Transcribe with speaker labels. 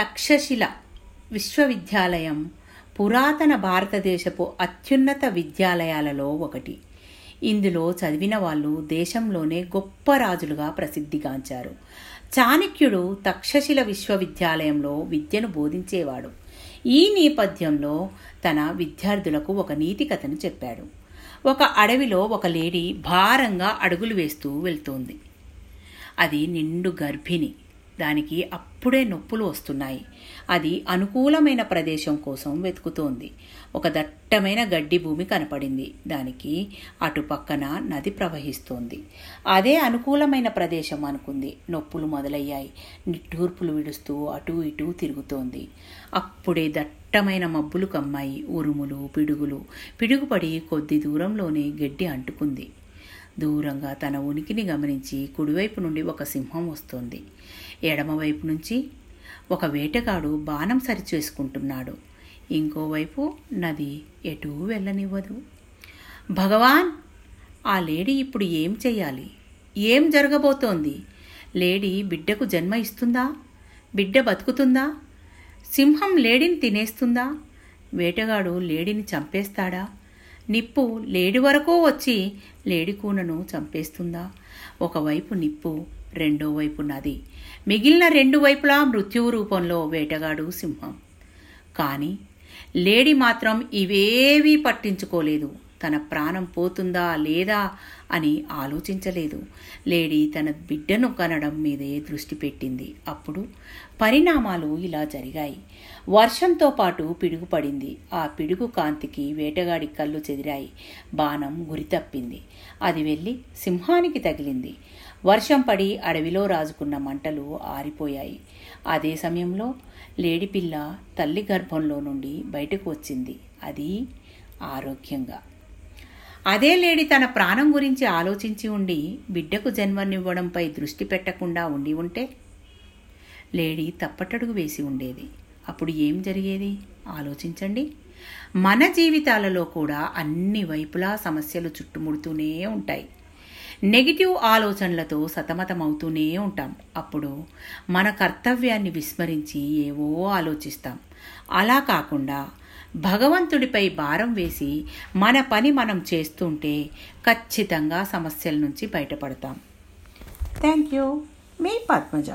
Speaker 1: తక్షశిల విశ్వవిద్యాలయం పురాతన భారతదేశపు అత్యున్నత విద్యాలయాలలో ఒకటి. ఇందులో చదివిన వాళ్ళు దేశంలోనే గొప్ప రాజులుగా ప్రసిద్ధిగాంచారు. చాణక్యుడు తక్షశిల విశ్వవిద్యాలయంలో విద్యను బోధించేవాడు. ఈ నేపథ్యంలో తన విద్యార్థులకు ఒక నీతి కథను చెప్పాడు. ఒక అడవిలో ఒక లేడీ భారంగా అడుగులు వేస్తూ వెళ్తోంది. అది నిండు గర్భిణి. దానికి అప్పుడే నొప్పులు వస్తున్నాయి. అది అనుకూలమైన ప్రదేశం కోసం వెతుకుతోంది. ఒక దట్టమైన గడ్డి భూమి కనపడింది. దానికి అటు పక్కన నది ప్రవహిస్తోంది. అదే అనుకూలమైన ప్రదేశం అనుకుంది. నొప్పులు మొదలయ్యాయి. నిట్టూర్పులు విడుస్తూ అటూ ఇటూ తిరుగుతోంది. అప్పుడే దట్టమైన మబ్బులు కమ్మాయి. ఉరుములు పిడుగులు. పిడుగుపడి కొద్ది దూరంలోనే గడ్డి అంటుకుంది. దూరంగా తన ఉనికిని గమనించి కుడివైపు నుండి ఒక సింహం వస్తోంది. ఎడమవైపు నుంచి ఒక వేటగాడు బాణం సరిచేసుకుంటున్నాడు. ఇంకోవైపు నది ఎటూ వెళ్ళనివ్వదు. భగవాన్! ఆ లేడీ ఇప్పుడు ఏం చెయ్యాలి? ఏం జరగబోతోంది? లేడీ బిడ్డకు జన్మ ఇస్తుందా? బిడ్డ బతుకుతుందా? సింహం లేడీని తినేస్తుందా? వేటగాడు లేడీని చంపేస్తాడా? నిప్పు లేడి వరకు వచ్చి లేడి కూనను చంపేస్తుందా? ఒకవైపు నిప్పు రెండో వైపు నది. మిగిలిన రెండు వైపులా మృత్యువు రూపంలో వేటగాడు సింహం. కానీ లేడి మాత్రం ఇవేవీ పట్టించుకోలేదు. తన ప్రాణం పోతుందా లేదా అని ఆలోచించలేదు. లేడీ తన బిడ్డను కనడం మీదే దృష్టి పెట్టింది. అప్పుడు పరిణామాలు ఇలా జరిగాయి. వర్షంతో పాటు పిడుగు పడింది ఆ పిడుగు కాంతికి వేటగాడి కళ్ళు చెదిరాయి. బాణం గురి తప్పింది. అది వెళ్ళి సింహానికి తగిలింది. వర్షం పడి అడవిలో రాజుకున్న మంటలు ఆరిపోయాయి. అదే సమయంలో లేడిపిల్ల తల్లి గర్భంలో నుండి బయటకు వచ్చింది. అది ఆరోగ్యంగా అదే లేడి తన ప్రాణం గురించి ఆలోచించి ఉండి బిడ్డకు జన్మనివ్వడంపై దృష్టి పెట్టకుండా ఉండి ఉంటే? లేడీ తప్పటడుగు వేసి ఉండేది. అప్పుడు ఏం జరిగేది? ఆలోచించండి. మన జీవితాలలో కూడా అన్ని వైపులా సమస్యలు చుట్టుముడుతూనే ఉంటాయి. నెగిటివ్ ఆలోచనలతో సతమతమవుతూనే ఉంటాం. అప్పుడు మన కర్తవ్యాన్ని విస్మరించి ఏవో ఆలోచిస్తాం. అలా కాకుండా భగవంతుడిపై భారం వేసి మన పని మనం చేస్తుంటే ఖచ్చితంగా సమస్యల నుంచి బయటపడతాం. థ్యాంక్ యూ మీ పద్మజ.